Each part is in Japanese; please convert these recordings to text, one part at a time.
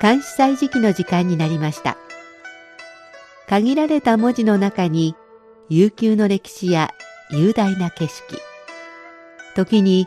監視祭時期の時間になりました。限られた文字の中に悠久の歴史や雄大な景色。時に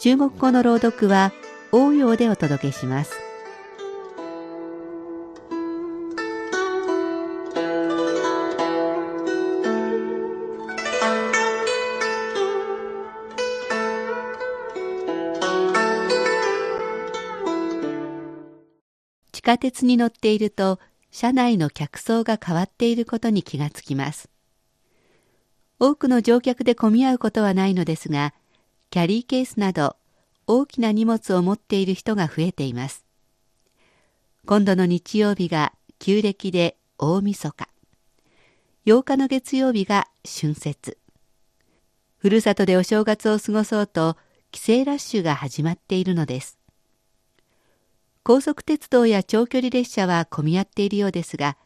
中国語の朗読は応用でお届けします。地下鉄に乗っていると車内の客層が変わっていることに気がつきます多くの乗客で混み合うことはないのですがキャリーケースなど大きな荷物を持っている人が増えています。今度の日曜日が旧暦で大晦日。8日の月曜日が春節。ふるさとでお正月を過ごそうと帰省ラッシュが始まっているのです。高速鉄道や長距離列車は混み合っているようですが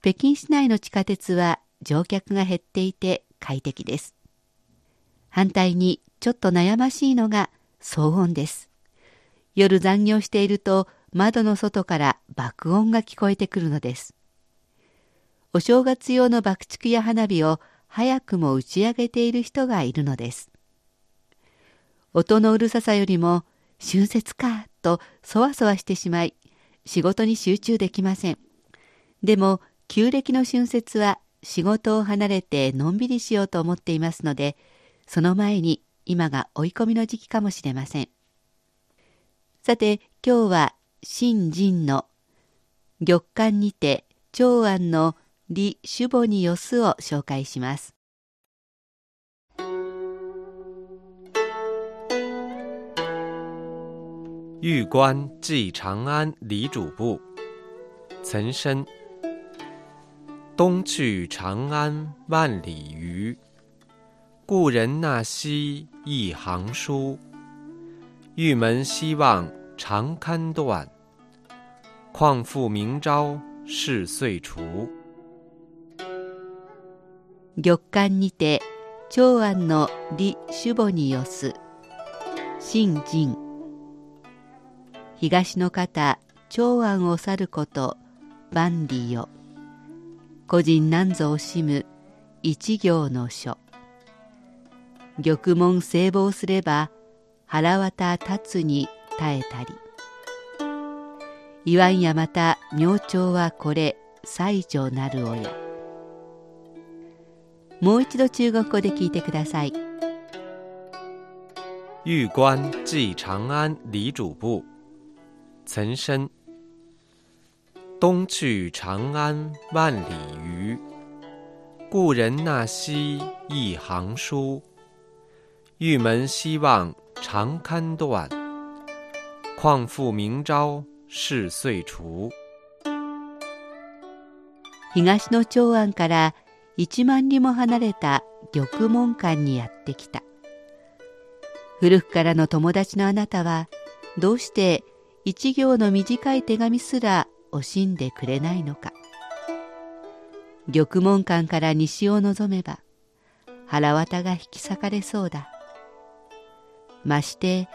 北京市内の地下鉄は乗客が減っていて快適です。反対にちょっと悩ましいのが騒音です。夜残業していると窓の外から爆音が聞こえてくるのです。お正月用の爆竹や花火を早くも打ち上げている人がいるのです。音のうるささよりも春節かとそわそわしてしまい仕事に集中できません。でも旧暦の春節は仕事を離れてのんびりしようと思っていますのでその前に今が追い込みの時期かもしれません。さて今日は新人の玉環にて長安の李守母によすを紹介します。玉关寄长安李主簿，岑参。东去长安万里余，故人那西一行书。玉门西望长堪断，况复明朝事岁除。玉関にて長安の李守母によす。新人。東の方長安を去ること万里よ。個人なんぞ惜しむ一行の書。玉門聖望すれば腹渡立つに耐えたり。言わんやまた明朝はこれ西条なるおやもう一度中国語で聞いてください。玉关寄长安李主簿。岑参。东去长安万里余，故人那西一行书。玉门西望长堪断，况复明朝事岁除。東の長安から一万里も離れた玉門館にやってきた。古くからの友達のあなたはどうして一行の短い手紙すら惜しんでくれないのか玉門館から西を望めば腹渡が引き裂かれそうだまして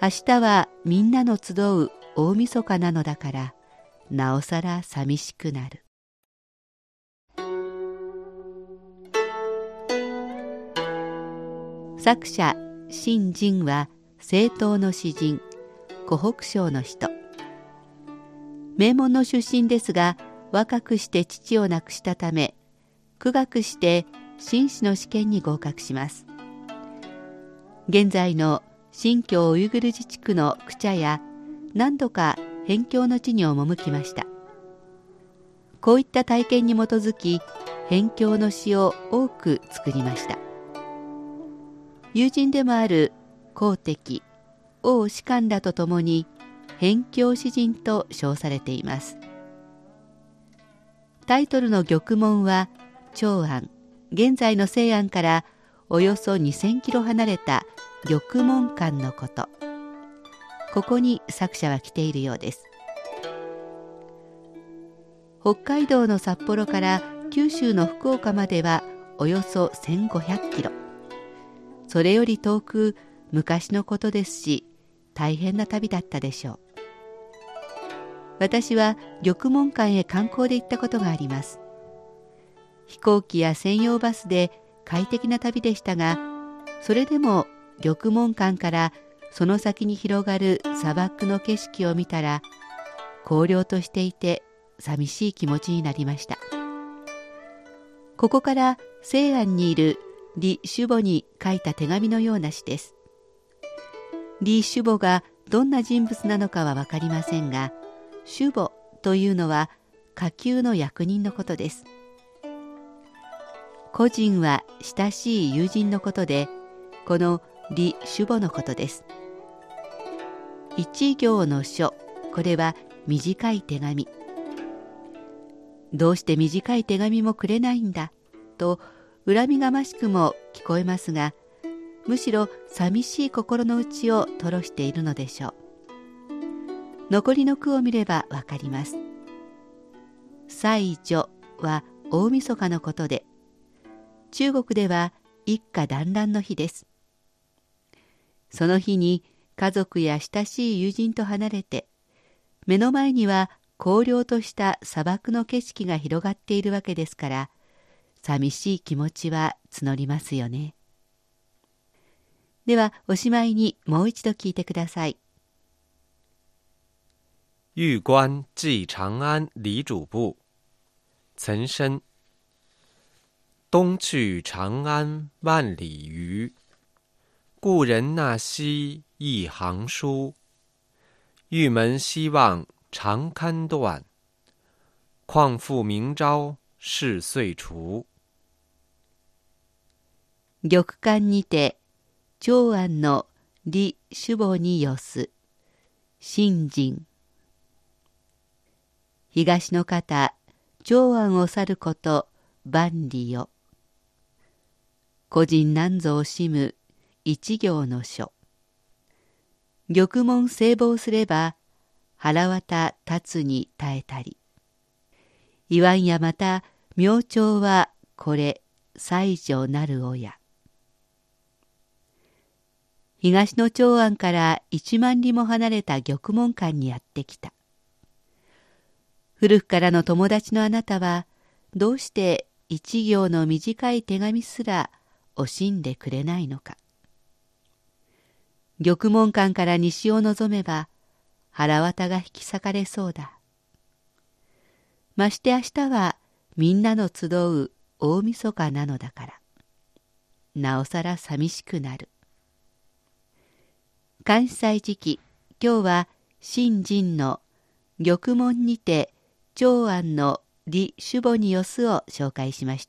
明日はみんなの集う大晦日なのだからなおさら寂しくなる。作者新人は政党の詩人湖北省の人。名門の出身ですが若くして父を亡くしたため苦学して紳士の試験に合格します。現在の新疆ウイグル自治区のクチャや何度か辺境の地に赴きました。こういった体験に基づき辺境の詩を多く作りました。友人でもある公敵王士官らと共に辺境詩人と称されています。タイトルの玉門は長安現在の西安からおよそ2000キロ離れた玉門館のこと。ここに作者は来ているようです。北海道の札幌から九州の福岡まではおよそ1500キロ。それより遠く昔のことですし大変な旅だったでしょう。私は玉門館へ観光で行ったことがあります。飛行機や専用バスで快適な旅でしたがそれでも玉門館からその先に広がる砂漠の景色を見たら荒涼としていて寂しい気持ちになりました。ここから西安にいる李守母に書いた手紙のような詩です。李守母がどんな人物なのかは分かりませんが守母というのは下級の役人のことです。個人は親しい友人のことでこの李守母のことです。一行の書。これは短い手紙。どうして短い手紙もくれないんだ？と恨みがましくも聞こえますがむしろ寂しい心の内を吐露しているのでしょう。残りの句を見ればわかります。祭女は大晦日のことで中国では一家団らんの日です。その日に家族や親しい友人と離れて目の前には荒涼とした砂漠の景色が広がっているわけですから寂しい気持ちは募りますよね。ではおしまいにもう一度聞いてください。玉关寄长安李主簿岑参东去长安万里余，故人那兮一行书。玉门希望常堪断，况复明朝事岁除。玉館にて長安の李守母に寄す新人東の方長安を去ること万里よ個人なんぞをしむ一行の書。玉門聖望すれば腹渡立つに耐えたり。言わんやまた明朝はこれ西条なる親。東の長安から一万里も離れた玉門館にやってきた。古くからの友達のあなたはどうして一行の短い手紙すら惜しんでくれないのか。玉門館から西を望めば腹渡が引き裂かれそうだ。まして明日はみんなの集う大晦日なのだから。なおさら寂しくなる。関西時期今日は新人の玉門にて長安の李守母によすを紹介しました。